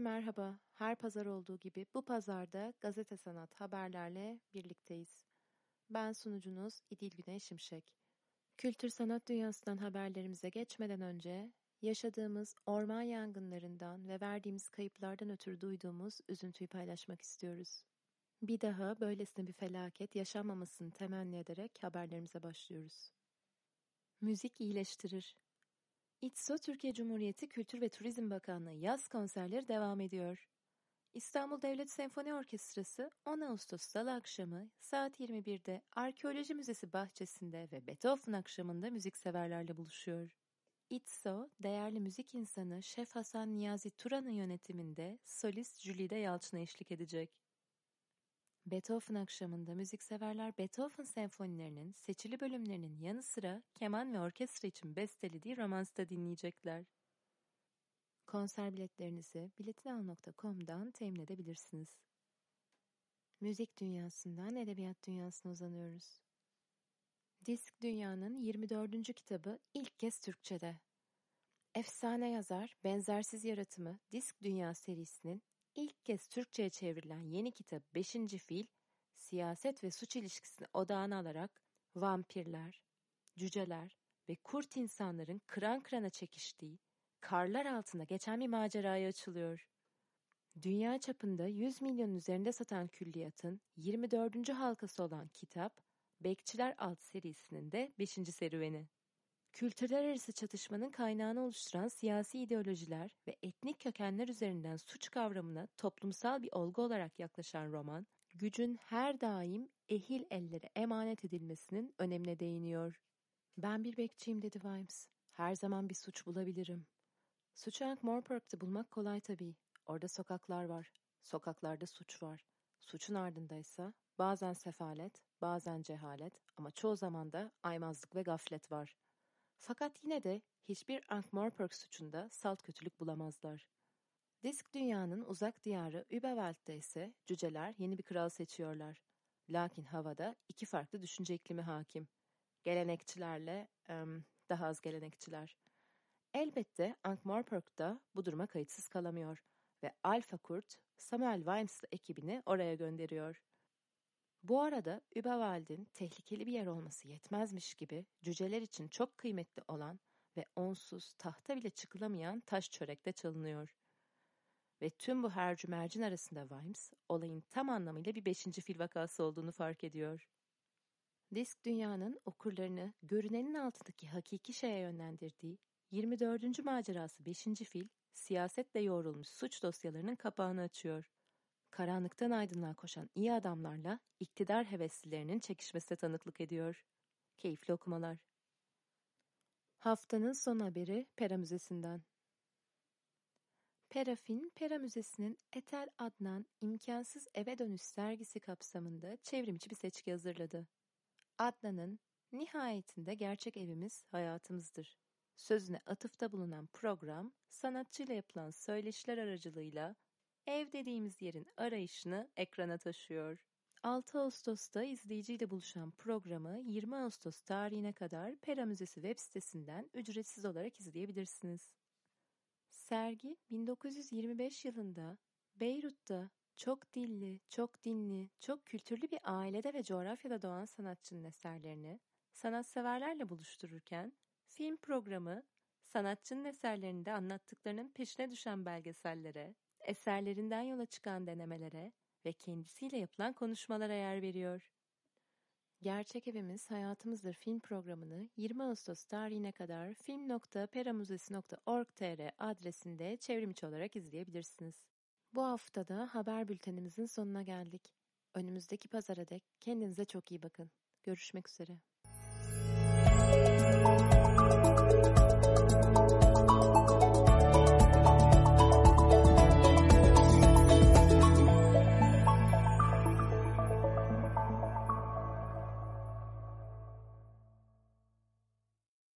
Merhaba, her pazar olduğu gibi bu pazarda Gazete Sanat haberlerle birlikteyiz. Ben sunucunuz İdil Güney Şimşek. Kültür sanat dünyasından haberlerimize geçmeden önce yaşadığımız orman yangınlarından ve verdiğimiz kayıplardan ötürü duyduğumuz üzüntüyü paylaşmak istiyoruz. Bir daha böylesine bir felaket yaşanmamasını temenni ederek haberlerimize başlıyoruz. Müzik iyileştirir. İTSO Türkiye Cumhuriyeti Kültür ve Turizm Bakanlığı yaz konserleri devam ediyor. İstanbul Devlet Senfoni Orkestrası 10 Ağustos Salı akşamı saat 21'de Arkeoloji Müzesi bahçesinde ve Beethoven akşamında müzikseverlerle buluşuyor. İTSO, değerli müzik insanı Şef Hasan Niyazi Turan'ın yönetiminde solist Jülide Yalçın'a eşlik edecek. Beethoven akşamında müzikseverler Beethoven senfonilerinin seçili bölümlerinin yanı sıra keman ve orkestra için bestelediği romansı da dinleyecekler. Konser biletlerinizi biletinal.com'dan temin edebilirsiniz. Müzik dünyasından edebiyat dünyasına uzanıyoruz. Disk Dünya'nın 24. kitabı ilk kez Türkçe'de. Efsane yazar, benzersiz yaratımı Disk Dünya serisinin ilk kez Türkçe'ye çevrilen yeni kitap 5. Fil, siyaset ve suç ilişkisini odağına alarak vampirler, cüceler ve kurt insanların kıran kırana çekiştiği, karlar altında geçen bir maceraya açılıyor. Dünya çapında 100 milyon üzerinde satan külliyatın 24. halkası olan kitap, Bekçiler Alt serisinin de 5. serüveni. Kültürler arası çatışmanın kaynağını oluşturan siyasi ideolojiler ve etnik kökenler üzerinden suç kavramına toplumsal bir olgu olarak yaklaşan roman, gücün her daim ehil ellere emanet edilmesinin önemine değiniyor. Ben bir bekçiyim dedi Vimes. Her zaman bir suç bulabilirim. Suçu Ankh-Morpork'ta bulmak kolay tabii. Orada sokaklar var. Sokaklarda suç var. Suçun ardındaysa bazen sefalet, bazen cehalet ama çoğu zaman da aymazlık ve gaflet var.'' Fakat yine de hiçbir Ankh-Morpork suçunda salt kötülük bulamazlar. Disk dünyanın uzak diyarı Überwald'de ise cüceler yeni bir kral seçiyorlar. Lakin havada iki farklı düşünce iklimi hakim. Gelenekçilerle um, daha az gelenekçiler. Elbette Ankh-Morpork da bu duruma kayıtsız kalamıyor ve Alpha Kurt Samuel Wims'lı ekibini oraya gönderiyor. Bu arada Überwald'in tehlikeli bir yer olması yetmezmiş gibi cüceler için çok kıymetli olan ve onsuz tahta bile çıkılamayan taş çörekte çalınıyor. Ve tüm bu hercü mercin arasında Vimes, olayın tam anlamıyla bir beşinci fil vakası olduğunu fark ediyor. Disk dünyanın okurlarını görünenin altındaki hakiki şeye yönlendirdiği 24. macerası 5. fil, siyasetle yoğrulmuş suç dosyalarının kapağını açıyor karanlıktan aydınlığa koşan iyi adamlarla iktidar heveslilerinin çekişmesine tanıklık ediyor. Keyifli okumalar. Haftanın son haberi Pera Müzesi'nden. Perafin, Pera Müzesi'nin Etel Adnan İmkansız Eve Dönüş sergisi kapsamında çevrimiçi bir seçki hazırladı. Adnan'ın nihayetinde gerçek evimiz hayatımızdır. Sözüne atıfta bulunan program, sanatçıyla yapılan söyleşiler aracılığıyla ev dediğimiz yerin arayışını ekrana taşıyor. 6 Ağustos'ta izleyiciyle buluşan programı 20 Ağustos tarihine kadar Pera Müzesi web sitesinden ücretsiz olarak izleyebilirsiniz. Sergi 1925 yılında Beyrut'ta çok dilli, çok dinli, çok kültürlü bir ailede ve coğrafyada doğan sanatçının eserlerini sanatseverlerle buluştururken film programı sanatçının eserlerinde anlattıklarının peşine düşen belgesellere, eserlerinden yola çıkan denemelere ve kendisiyle yapılan konuşmalara yer veriyor. Gerçek Evimiz Hayatımızdır film programını 20 Ağustos tarihine kadar film.peramuzesi.org.tr adresinde çevrimiçi olarak izleyebilirsiniz. Bu haftada haber bültenimizin sonuna geldik. Önümüzdeki pazara dek kendinize çok iyi bakın. Görüşmek üzere.